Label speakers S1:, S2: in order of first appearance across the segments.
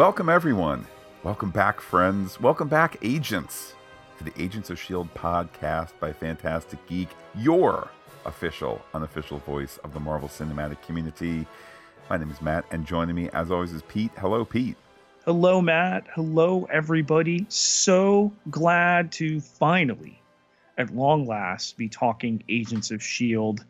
S1: Welcome, everyone. Welcome back, friends. Welcome back, agents, to the Agents of S.H.I.E.L.D. podcast by Phantastic Geek, your official, unofficial voice of the Marvel Cinematic Community. My name is Matt, and joining me, as always, is Pete. Hello, Pete.
S2: Hello, Matt. Hello, everybody. So glad to finally, at long last, be talking Agents of S.H.I.E.L.D.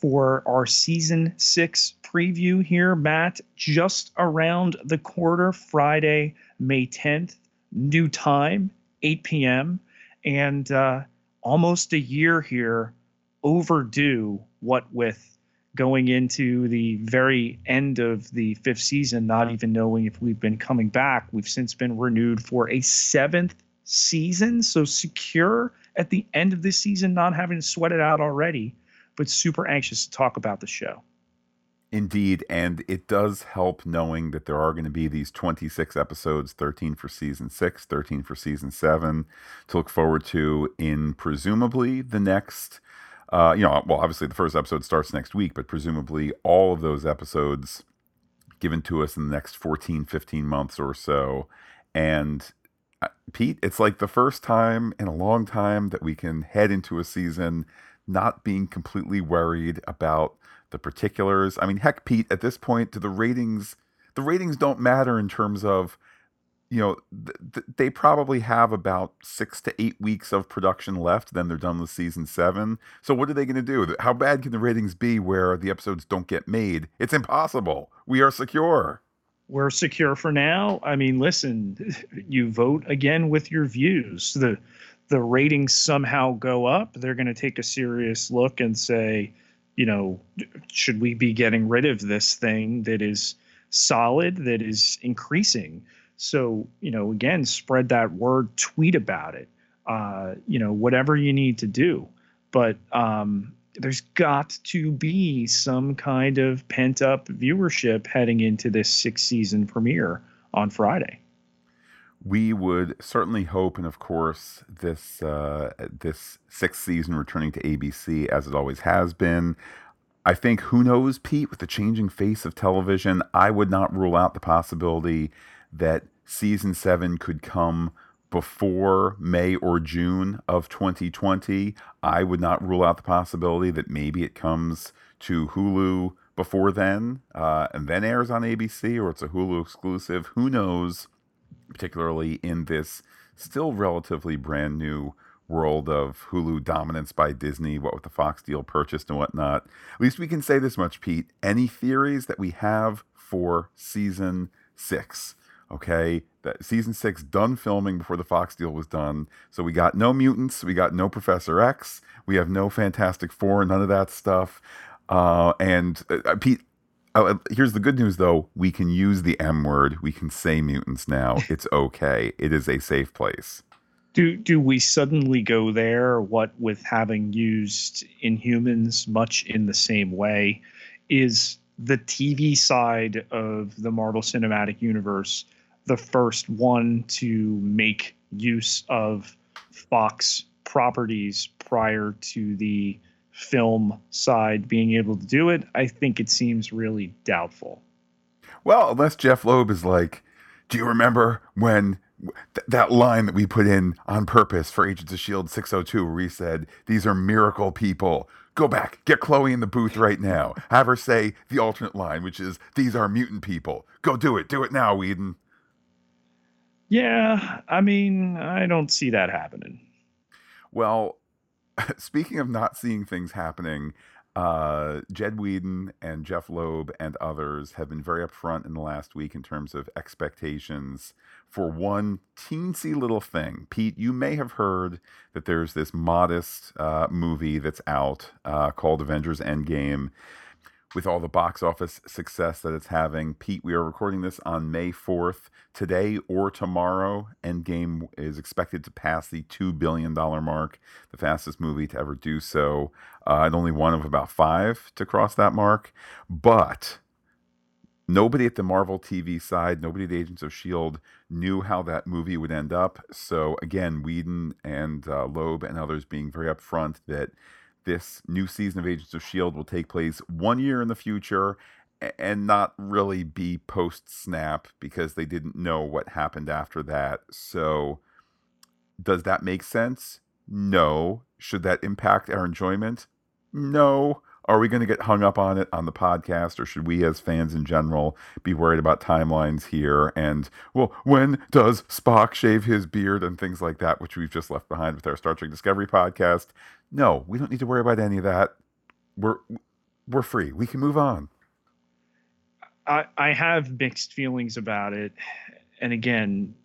S2: for our season six preview here, Matt. Just around the quarter, Friday, May 10th, new time, 8 p.m., and uh, almost a year here overdue, what with going into the very end of the fifth season, not even knowing if we've been coming back. We've since been renewed for a seventh season. So secure at the end of this season, not having to sweat it out already, but super anxious to talk about the show.
S1: Indeed, and it does help knowing that there are going to be these 26 episodes 13 for season 6, 13 for season 7 to look forward to in presumably the next uh, you know, well, obviously the first episode starts next week, but presumably all of those episodes given to us in the next 14, 15 months or so. And uh, Pete, it's like the first time in a long time that we can head into a season not being completely worried about the particulars. I mean, heck, Pete, at this point, do the ratings the ratings don't matter in terms of you know, th- th- they probably have about six to eight weeks of production left. Then they're done with season seven. So what are they going to do? How bad can the ratings be where the episodes don't get made? It's impossible. We are secure.
S2: We're secure for now. I mean, listen, you vote again with your views. The the ratings somehow go up. They're going to take a serious look and say, you know, should we be getting rid of this thing that is solid, that is increasing? So, you know, again, spread that word, tweet about it, uh, you know, whatever you need to do. But um, there's got to be some kind of pent up viewership heading into this sixth season premiere on Friday.
S1: We would certainly hope, and of course, this uh, this sixth season returning to ABC as it always has been. I think who knows, Pete, with the changing face of television, I would not rule out the possibility that season seven could come before May or June of 2020. I would not rule out the possibility that maybe it comes to Hulu before then uh, and then airs on ABC or it's a Hulu exclusive. Who knows, particularly in this still relatively brand new world of Hulu dominance by Disney, what with the Fox deal purchased and whatnot. At least we can say this much, Pete. Any theories that we have for season six? Okay, that season six done filming before the Fox deal was done. So we got no mutants, we got no Professor X, we have no Fantastic Four, none of that stuff. Uh, and uh, Pete, uh, here's the good news though: we can use the M word. We can say mutants now. It's okay. It is a safe place.
S2: Do do we suddenly go there? What with having used Inhumans much in the same way, is the TV side of the Marvel Cinematic Universe the first one to make use of Fox properties prior to the film side being able to do it, I think it seems really doubtful.
S1: Well, unless Jeph Loeb is like, do you remember when th- that line that we put in on purpose for Agents of S.H.I.E.L.D. 602, where he said, These are miracle people. Go back, get Chloe in the booth right now. Have her say the alternate line, which is, These are mutant people. Go do it. Do it now, Whedon.
S2: Yeah, I mean, I don't see that happening.
S1: Well, speaking of not seeing things happening, uh, Jed Whedon and Jeph Loeb and others have been very upfront in the last week in terms of expectations for one teensy little thing. Pete, you may have heard that there's this modest uh, movie that's out uh, called Avengers Endgame with all the box office success that it's having. Pete, we are recording this on May 4th. Today or tomorrow, Endgame is expected to pass the $2 billion mark, the fastest movie to ever do so. Uh, and only one of about five to cross that mark. But nobody at the Marvel TV side, nobody at Agents of S.H.I.E.L.D. knew how that movie would end up. So, again, Whedon and uh, Loeb and others being very upfront that this new season of Agents of S.H.I.E.L.D. will take place one year in the future. and not really be post snap because they didn't know what happened after that. So, does that make sense? No. Should that impact our enjoyment? No. Are we going to get hung up on it on the podcast, or should we, as fans in general, be worried about timelines here? And, well, when does Spock shave his beard and things like that, which we've just left behind with our Star Trek Discovery podcast? No, we don't need to worry about any of that. We're we're free. We can move on.
S2: I, I have mixed feelings about it. And again,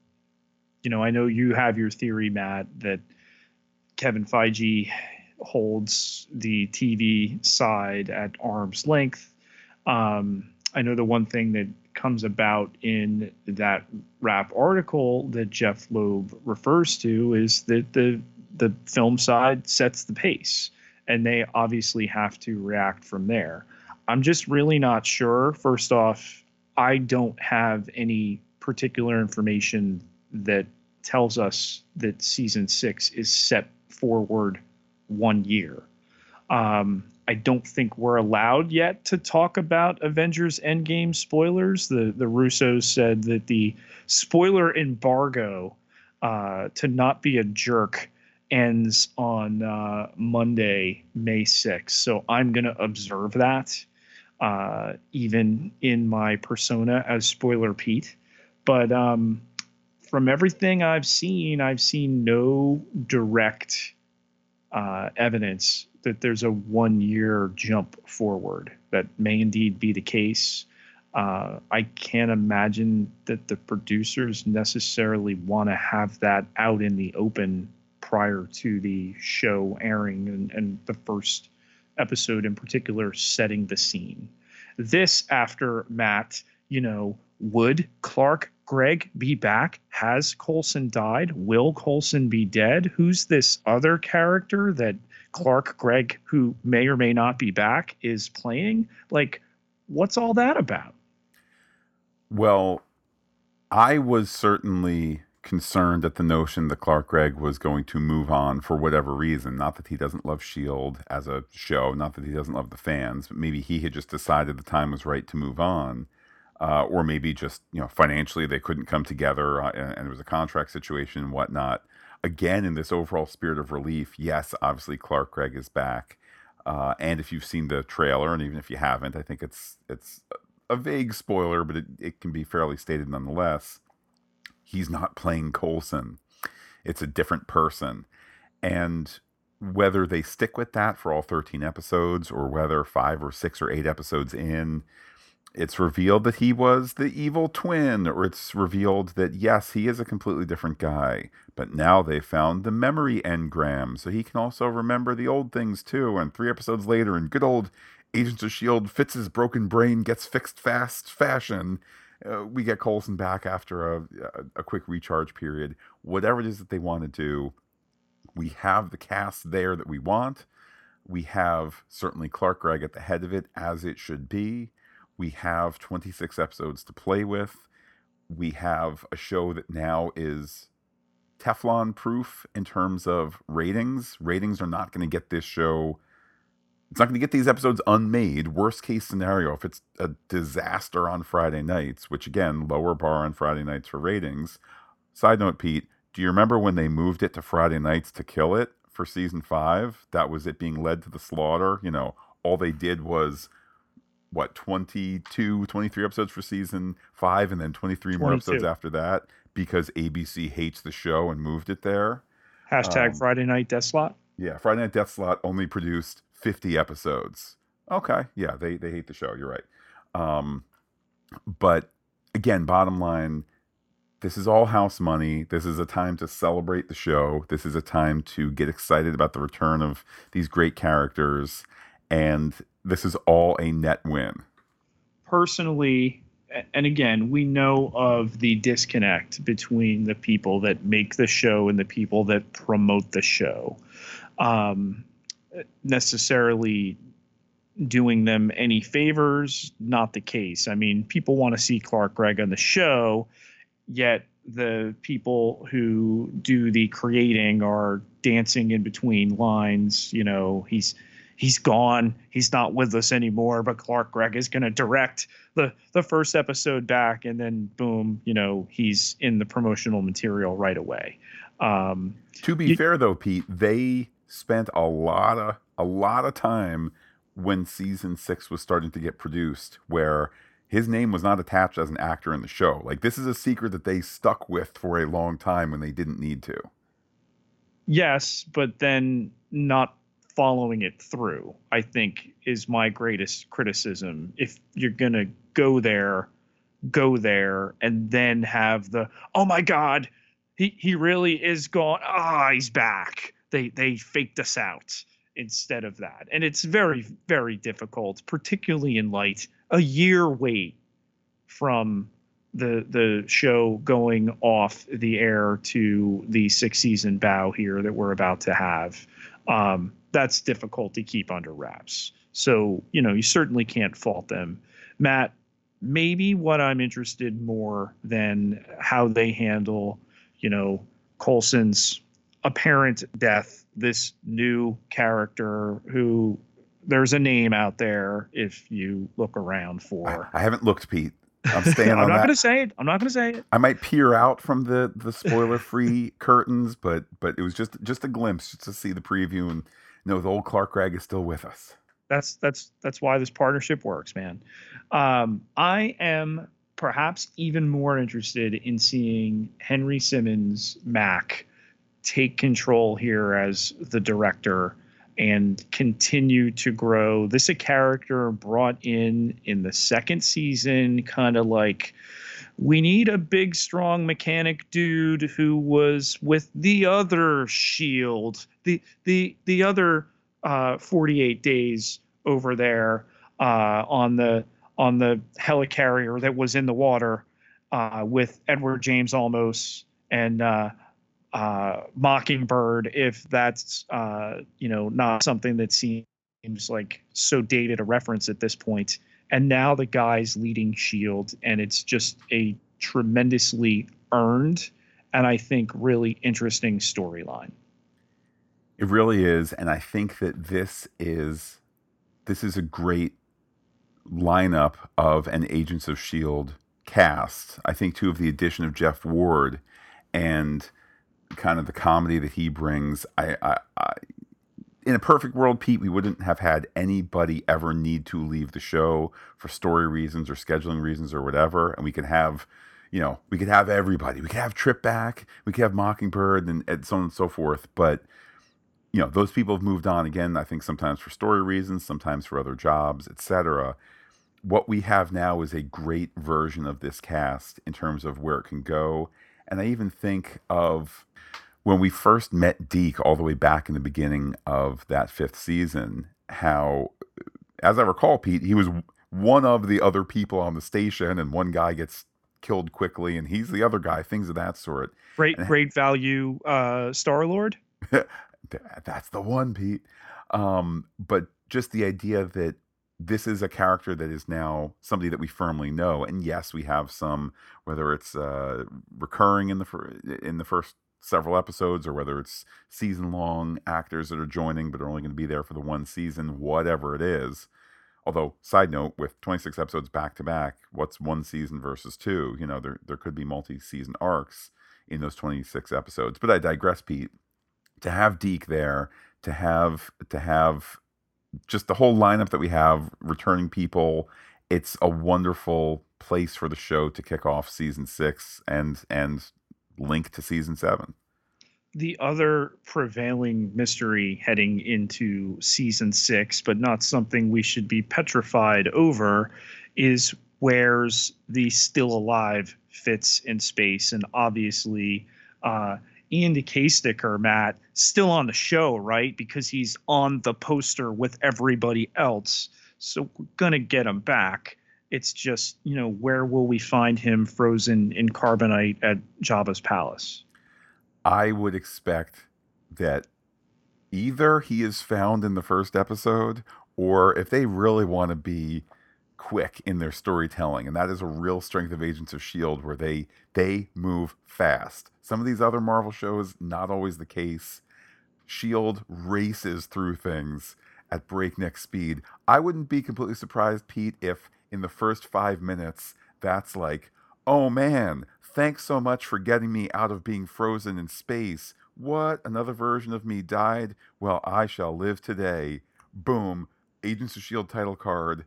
S2: you know, I know you have your theory, Matt, that Kevin Feige holds the TV side at arm's length. Um, I know the one thing that comes about in that Wrap article that Jeph Loeb refers to is that the the film side sets the pace, and they obviously have to react from there. I'm just really not sure. First off, I don't have any particular information that tells us that season six is set forward one year. Um, I don't think we're allowed yet to talk about Avengers Endgame spoilers. The the Russos said that the spoiler embargo uh, to not be a jerk ends on uh, Monday, May 6th. So I'm going to observe that uh, even in my persona as Spoiler Pete. But um, from everything I've seen, I've seen no direct uh, evidence that there's a one year jump forward. That may indeed be the case. Uh, I can't imagine that the producers necessarily want to have that out in the open prior to the show airing and, and the first episode in particular setting the scene. This after Matt, you know, would Clark Gregg be back? Has Coulson died? Will Coulson be dead? Who's this other character that Clark Gregg, who may or may not be back, is playing? Like, what's all that about?
S1: Well, I was certainly concerned at the notion that Clark Gregg was going to move on for whatever reason. Not that he doesn't love S.H.I.E.L.D. as a show, not that he doesn't love the fans, but maybe he had just decided the time was right to move on uh, or maybe just you know financially they couldn't come together uh, and, and, it was a contract situation and whatnot. Again, in this overall spirit of relief, yes, obviously Clark Gregg is back, uh, and if you've seen the trailer, and even if you haven't, I think it's it's a vague spoiler, but it, it can be fairly stated nonetheless. He's not playing Coulson; it's a different person, and whether they stick with that for all 13 episodes or whether five or six or eight episodes in it's revealed that he was the evil twin, or it's revealed that yes, he is a completely different guy. But now they found the memory engram, so he can also remember the old things too. And three episodes later, in good old Agents of S.H.I.E.L.D., Fitz's broken brain gets fixed fast fashion. Uh, we get Coulson back after a, a quick recharge period. Whatever it is that they want to do, we have the cast there that we want. We have certainly Clark Gregg at the head of it, as it should be we have 26 episodes to play with. We have a show that now is Teflon proof in terms of ratings. Ratings are not going to get this show. It's not going to get these episodes unmade. Worst case scenario, if it's a disaster on Friday nights, which again, lower bar on Friday nights for ratings. Side note, Pete, do you remember when they moved it to Friday nights to kill it for season five? That was it being led to the slaughter. You know, all they did was what 22 23 episodes for season 5 and then 23 more episodes after that because ABC hates the show and moved it there.
S2: Hashtag um, Friday Night Death Slot.
S1: Yeah, Friday Night Death Slot only produced 50 episodes. Okay, yeah, they they hate the show. You're right. Um, but again, bottom line, this is all house money. This is a time to celebrate the show. This is a time to get excited about the return of these great characters. And this is all a net win.
S2: Personally, and again, we know of the disconnect between the people that make the show and the people that promote the show. Um, necessarily doing them any favors, not the case. I mean, people want to see Clark Gregg on the show, yet the people who do the creating are dancing in between lines. You know, he's he's gone. He's not with us anymore. But Clark Gregg is going to direct the the first episode back, and then boom, you know, he's in the promotional material right away. Um,
S1: to be you, fair, though, Pete, they spent a lot of a lot of time when season six was starting to get produced, where his name was not attached as an actor in the show. Like this is a secret that they stuck with for a long time when they didn't need to.
S2: Yes, but then not following it through, I think, is my greatest criticism. If you're going to go there, go there, and then have the, oh my God, he, he really is gone. Ah, oh, he's back. They, they faked us out instead of that. And it's very, very difficult, particularly in light a year wait from the the show going off the air to the six season bow here that we're about to have. Um, that's difficult to keep under wraps. So, you know, you certainly can't fault them. Matt, maybe what I'm interested more than how they handle, you know, Coulson's apparent death, this new character who there's a name out there if you look around for.
S1: I, I haven't looked, Pete. I'm staying. I'm
S2: on
S1: not
S2: going to say it. I'm not going to say it.
S1: I might peer out from the the spoiler free curtains, but but it was just just a glimpse just to see the preview and know the old Clark Gregg is still with us.
S2: That's that's that's why this partnership works, man. Um, I am perhaps even more interested in seeing Henry Simmons Mac take control here as the director and continue to grow. This a character brought in in the second season, kind of like we need a big, strong mechanic dude who was with the other Shield, the the the other uh, 48 days over there uh, on the on the helicarrier that was in the water uh, with Edward James Olmos and uh, uh, Mockingbird if that's uh, you know not something that seems like so dated a reference at this point. And now the guy's leading Shield, and it's just a tremendously earned and I think really interesting storyline.
S1: It really is, and I think that this is this is a great lineup of an Agents of Shield cast. I think too of the addition of Jeff Ward and kind of the comedy that he brings. I, I, I, in a perfect world, Pete, we wouldn't have had anybody ever need to leave the show for story reasons or scheduling reasons or whatever, and we could have, you know, we could have everybody. We could have Trip back. We could have Mockingbird and, and so on and so forth. But you know, those people have moved on again. I think sometimes for story reasons, sometimes for other jobs, etc. What we have now is a great version of this cast in terms of where it can go. And I even think of when we first met Deke all the way back in the beginning of that fifth season, how, as I recall, Pete, he was one of the other people on the station, and one guy gets killed quickly, and he's the other guy, things of that sort.
S2: Great, and, great value, uh, Star Lord.
S1: that's the one, Pete. Um, but just the idea that this is a character that is now somebody that we firmly know, and yes, we have some, whether it's uh, recurring in the in the first several episodes or whether it's season long actors that are joining but are only going to be there for the one season, whatever it is. Although, side note, with 26 episodes back to back, what's one season versus two? You know, there, there could be multi season arcs in those 26 episodes. But I digress, Pete. To have Deke there, to have to have just the whole lineup that we have, returning people, it's a wonderful place for the show to kick off season six and and link to season seven.
S2: The other prevailing mystery heading into season six, but not something we should be petrified over, is where's the still alive Fitz in space. And obviously, uh, Iain De Caestecker, Matt, still on the show, right? Because he's on the poster with everybody else. So we're going to get him back. It's just, you know, where will we find him frozen in carbonite at Jabba's palace?
S1: I would expect that either he is found in the first episode, or if they really want to be quick in their storytelling, and that is a real strength of Agents of Shield, where they they move fast. Some of these other Marvel shows, not always the case. Shield races through things at breakneck speed. I wouldn't be completely surprised, Pete, if in the first five minutes that's like, oh man, thanks so much for getting me out of being frozen in space. What? Another version of me died? Well, I shall live today. Boom. Agents of S.H.I.E.L.D. title card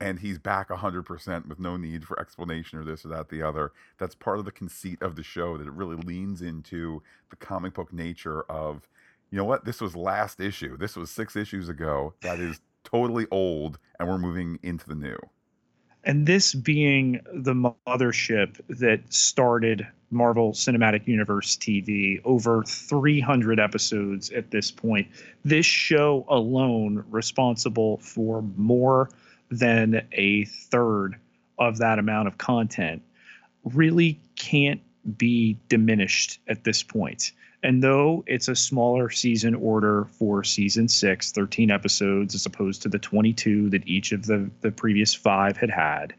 S1: and he's back 100% with no need for explanation or this or that the other that's part of the conceit of the show that it really leans into the comic book nature of you know what this was last issue this was six issues ago that is totally old and we're moving into the new
S2: and this being the mothership that started Marvel Cinematic Universe TV, over 300 episodes at this point. This show alone responsible for more than a third of that amount of content really can't be diminished at this point. And though it's a smaller season order for season six, 13 episodes, as opposed to the 22 that each of the, the previous five had had,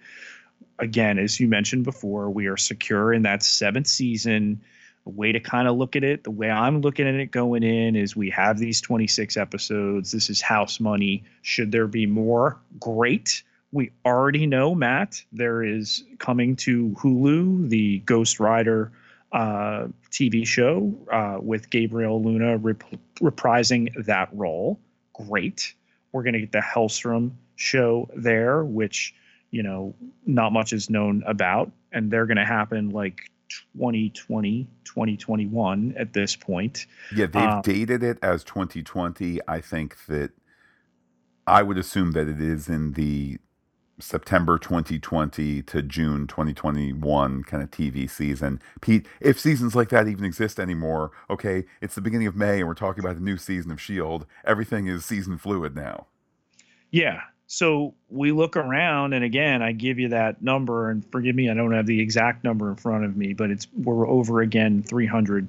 S2: again, as you mentioned before, we are secure in that seventh season a way to kind of look at it, the way I'm looking at it going in is we have these 26 episodes. This is house money. Should there be more? Great. We already know, Matt, there is coming to Hulu the Ghost Rider uh, TV show uh, with Gabriel Luna rep- reprising that role. Great. We're going to get the Helstrom show there, which, you know, not much is known about. And they're going to happen like 2020 2021 at this point
S1: yeah they've um, dated it as 2020 i think that i would assume that it is in the september 2020 to june 2021 kind of tv season. Pete if seasons like that even exist anymore okay it's the beginning of may and we're talking about the new season of shield everything is season fluid now.
S2: Yeah. So we look around, and again, I give you that number, and forgive me, I don't have the exact number in front of me, but it's we're over again 300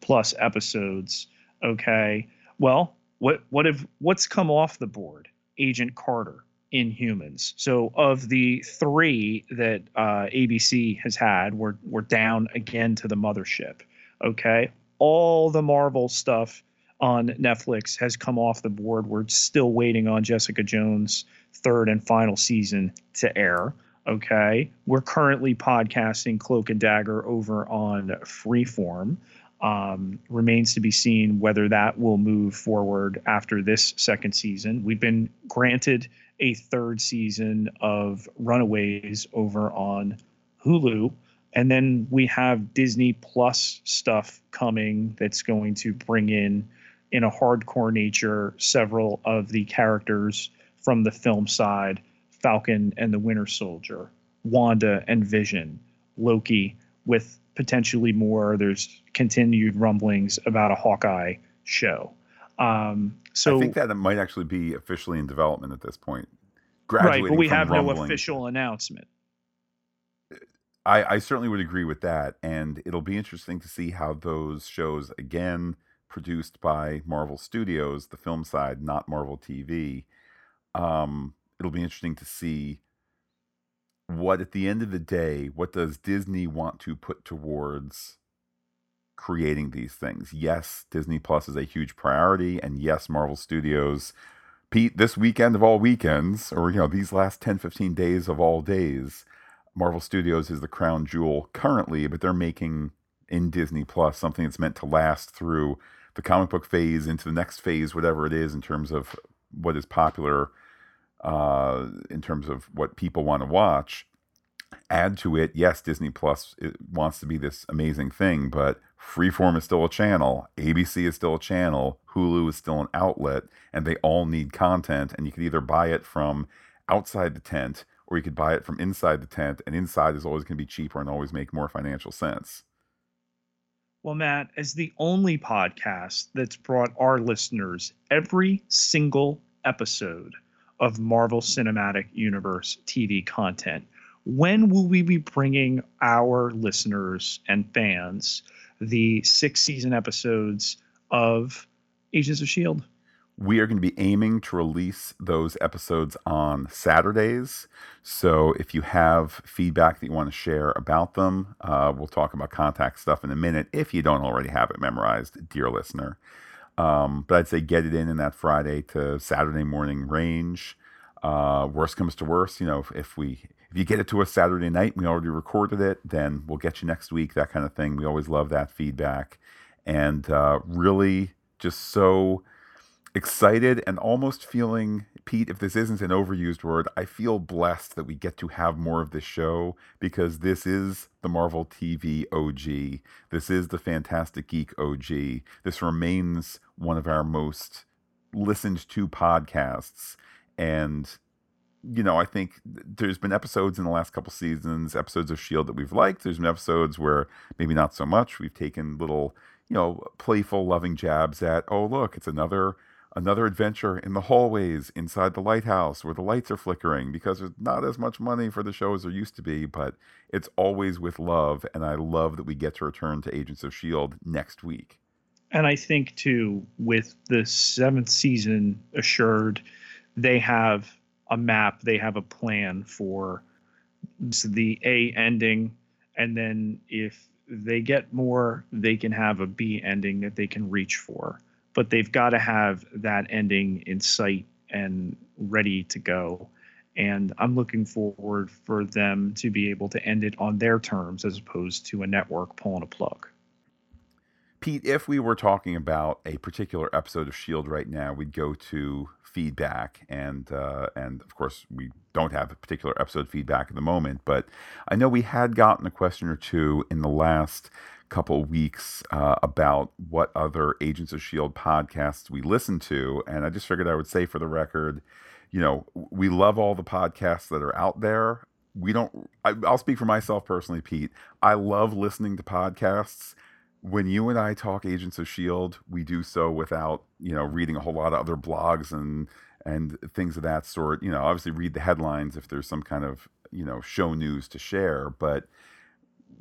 S2: plus episodes. Okay, well, what what have what's come off the board? Agent Carter, Inhumans. So of the three that uh, ABC has had, we're we're down again to the mothership. Okay, all the Marvel stuff on Netflix has come off the board. We're still waiting on Jessica Jones' third and final season to air. Okay. We're currently podcasting Cloak and Dagger over on Freeform. Um, remains to be seen whether that will move forward after this second season. We've been granted a third season of Runaways over on Hulu. And then we have Disney Plus stuff coming that's going to bring in in a hardcore nature several of the characters from the film side Falcon and the Winter Soldier, Wanda and Vision, Loki, with potentially more. There's continued rumblings about a Hawkeye show. Um, so
S1: I think that it might actually be officially in development at this point.
S2: Right, but we have rumbling. no official announcement.
S1: I, I certainly would agree with that, and it'll be interesting to see how those shows again produced by Marvel Studios, the film side, not Marvel TV. Um, it'll be interesting to see what, at the end of the day, what does Disney want to put towards creating these things? Yes, Disney Plus is a huge priority, and yes, Marvel Studios. Pete, this weekend of all weekends, or you know, these last 10, 15 days of all days, Marvel Studios is the crown jewel currently, but they're making in Disney Plus something that's meant to last through the comic book phase into the next phase, whatever it is in terms of what is popular, uh, in terms of what people want to watch. Add to it, yes, Disney Plus uh, wants to be this amazing thing, but Freeform is still a channel, ABC is still a channel, Hulu is still an outlet, and they all need content. And you could either buy it from outside the tent or you could buy it from inside the tent, and inside is always going to be cheaper and always make more financial sense.
S2: Well, Matt, as the only podcast that's brought our listeners every single episode of Marvel Cinematic Universe TV content, when will we be bringing our listeners and fans the six season episodes of Agents of S.H.I.E.L.D.?
S1: we are going to be aiming to release those episodes on Saturdays. So if you have feedback that you want to share about them, uh, we'll talk about contact stuff in a minute if you don't already have it memorized, dear listener. Um, but I'd say get it in in that Friday to Saturday morning range. Uh, worst comes to worst, you know, if, if we if you get it to us Saturday night, we already recorded it, then we'll get you next week. That kind of thing. We always love that feedback, and uh, really just so excited and almost feeling Pete, if this isn't an overused word, I feel blessed that we get to have more of this show because this is the Marvel TV OG. This is the Phantastic Geek OG. This remains one of our most listened to podcasts. And, you know, I think there's been episodes in the last couple seasons, episodes of S.H.I.E.L.D. that we've liked. There's been episodes where maybe not so much. We've taken little, you know, playful, loving jabs at, oh, look, it's another another adventure in the hallways inside the lighthouse where the lights are flickering because there's not as much money for the show as there used to be, but it's always with love. And I love that we get to return to Agents of S.H.I.E.L.D. next week.
S2: And I think, too, with the seventh season assured, they have a map, they have a plan for the A ending. And then if they get more, they can have a B ending that they can reach for but they've got to have that ending in sight and ready to go. And I'm looking forward for them to be able to end it on their terms as opposed to a network pulling a plug.
S1: Pete, if we were talking about a particular episode of Shield right now, we'd go to feedback, and uh, and of course we don't have a particular episode feedback at the moment. But I know we had gotten a question or two in the last couple weeks uh, about what other Agents of S.H.I.E.L.D. podcasts we listen to. And I just figured I would say for the record, you know, we love all the podcasts that are out there. We don't, I, I'll speak for myself personally, Pete. I love listening to podcasts. When you and I talk Agents of S.H.I.E.L.D., we do so without, you know, reading a whole lot of other blogs and, and things of that sort. You know, obviously read the headlines if there's some kind of, you know, show news to share. But,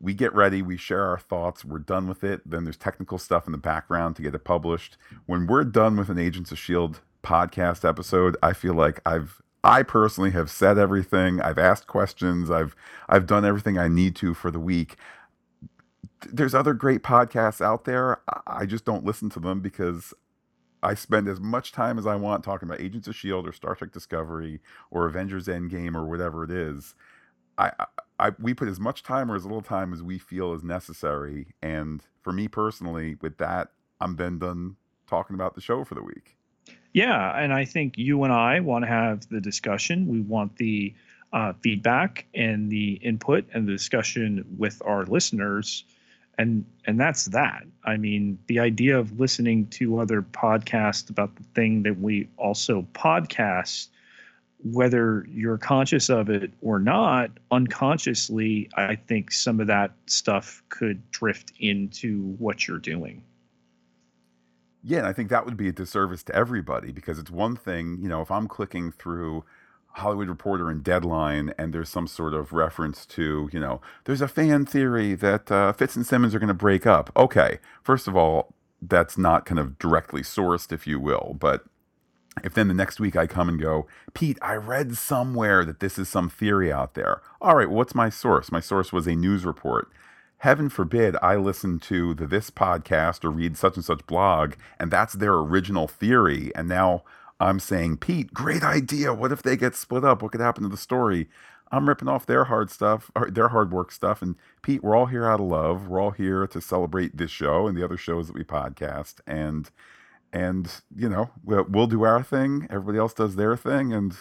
S1: we get ready, we share our thoughts, we're done with it. Then there's technical stuff in the background to get it published. When we're done with an Agents of Shield podcast episode, I feel like I've I personally have said everything. I've asked questions. I've I've done everything I need to for the week. There's other great podcasts out there. I just don't listen to them because I spend as much time as I want talking about Agents of Shield or Star Trek Discovery or Avengers Endgame or whatever it is. I, I, we put as much time or as little time as we feel is necessary. And for me personally, with that, I'm then done talking about the show for the week.
S2: Yeah, and I think you and I want to have the discussion. We want the uh, feedback and the input and the discussion with our listeners, and and that's that. I mean, the idea of listening to other podcasts about the thing that we also podcast whether you're conscious of it or not, unconsciously, I think some of that stuff could drift into what you're doing.
S1: Yeah, and I think that would be a disservice to everybody because it's one thing, you know, if I'm clicking through Hollywood Reporter and Deadline and there's some sort of reference to, you know, there's a fan theory that uh, Fitz and Simmons are going to break up. Okay, first of all, that's not kind of directly sourced, if you will, but if then the next week I come and go, Pete, I read somewhere that this is some theory out there. All right, what's my source? My source was a news report. Heaven forbid I listen to the This podcast or read such and such blog, and that's their original theory. And now I'm saying, Pete, great idea. What if they get split up? What could happen to the story? I'm ripping off their hard stuff, their hard work stuff. And Pete, we're all here out of love. We're all here to celebrate this show and the other shows that we podcast. And and you know we'll, we'll do our thing everybody else does their thing and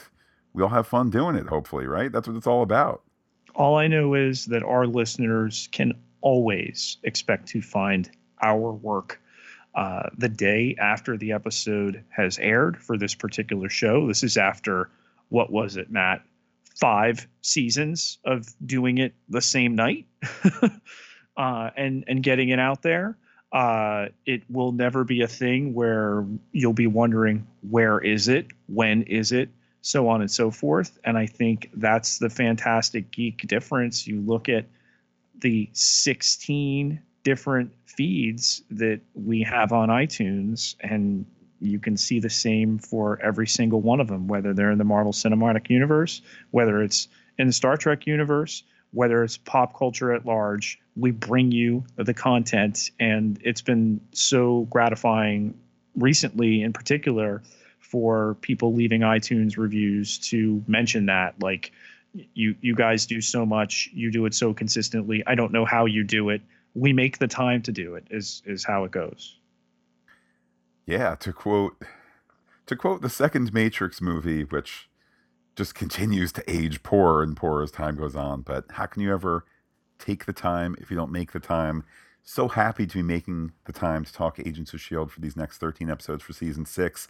S1: we all have fun doing it hopefully right that's what it's all about
S2: all i know is that our listeners can always expect to find our work uh, the day after the episode has aired for this particular show. This is after what was it matt? Five seasons of doing it the same night uh, and and getting it out there. Uh, it will never be a thing where you'll be wondering where is it, when is it, so on and so forth. And I think that's the phantastic geek difference. You look at the 16 different feeds that we have on iTunes, and you can see the same for every single one of them, whether they're in the Marvel Cinematic Universe, whether it's in the Star Trek universe, whether it's pop culture at large, we bring you the content. And it's been so gratifying recently, in particular, for people leaving iTunes reviews to mention that like you you guys do so much, you do it so consistently. I don't know how you do it. We make the time to do it. Is is how it goes.
S1: Yeah, to quote to quote the second Matrix movie, which just continues to age poorer and poorer as time goes on. But how can you ever take the time if you don't make the time? So happy to be making the time to talk Agents of S.H.I.E.L.D. for these next 13 episodes for season six.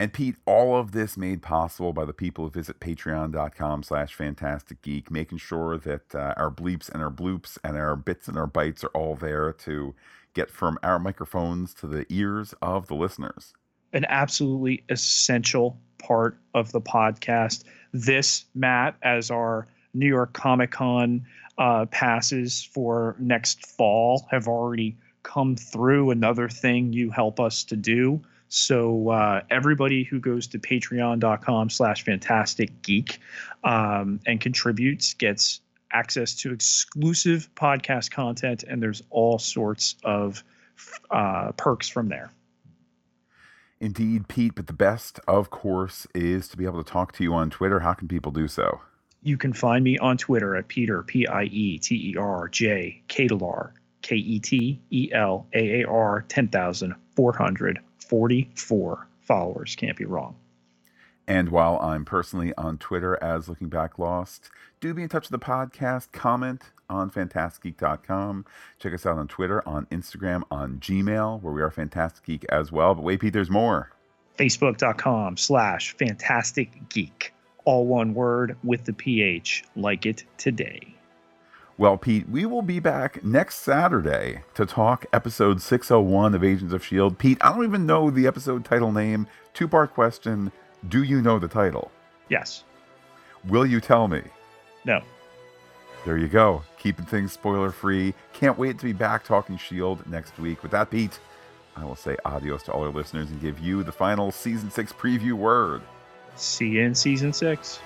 S1: And Pete, all of this made possible by the people who visit patreon.com slash phantastic geek, making sure that uh, our bleeps and our bloops and our bits and our bytes are all there to get from our microphones to the ears of the listeners.
S2: An absolutely essential part of the podcast. This, Matt, as our New York Comic Con uh, passes for next fall have already come through. Another thing you help us to do. So uh, everybody who goes to patreon.com slash phantastic geek um, and contributes gets access to exclusive podcast content, and there's all sorts of uh, perks from there.
S1: Indeed, Pete, but the best, of course, is to be able to talk to you on Twitter. How can people do so?
S2: You can find me on Twitter at Pieter, P I E T E R J, Ketelaar, K E T E L A A R, 10,444 followers. Can't be wrong.
S1: And while I'm personally on Twitter as Looking Back Lost, do be in touch with the podcast. Comment on phantasticgeek.com. Check us out on Twitter, on Instagram, on Gmail, where we are Phantastic Geek as well. But wait, Pete, there's more.
S2: Facebook.com slash Phantastic Geek all one word with the PH, like it today.
S1: Well, Pete, we will be back next Saturday to talk episode 601 of Agents of S.H.I.E.L.D. Pete, I don't even know the episode title name. Two part question Do you know the title?
S2: Yes.
S1: Will you tell me?
S2: No.
S1: There you go. Keeping things spoiler free. Can't wait to be back talking S.H.I.E.L.D. next week. With that, Pete, I will say adios to all our listeners and give you the final season six preview word.
S2: See you in season six.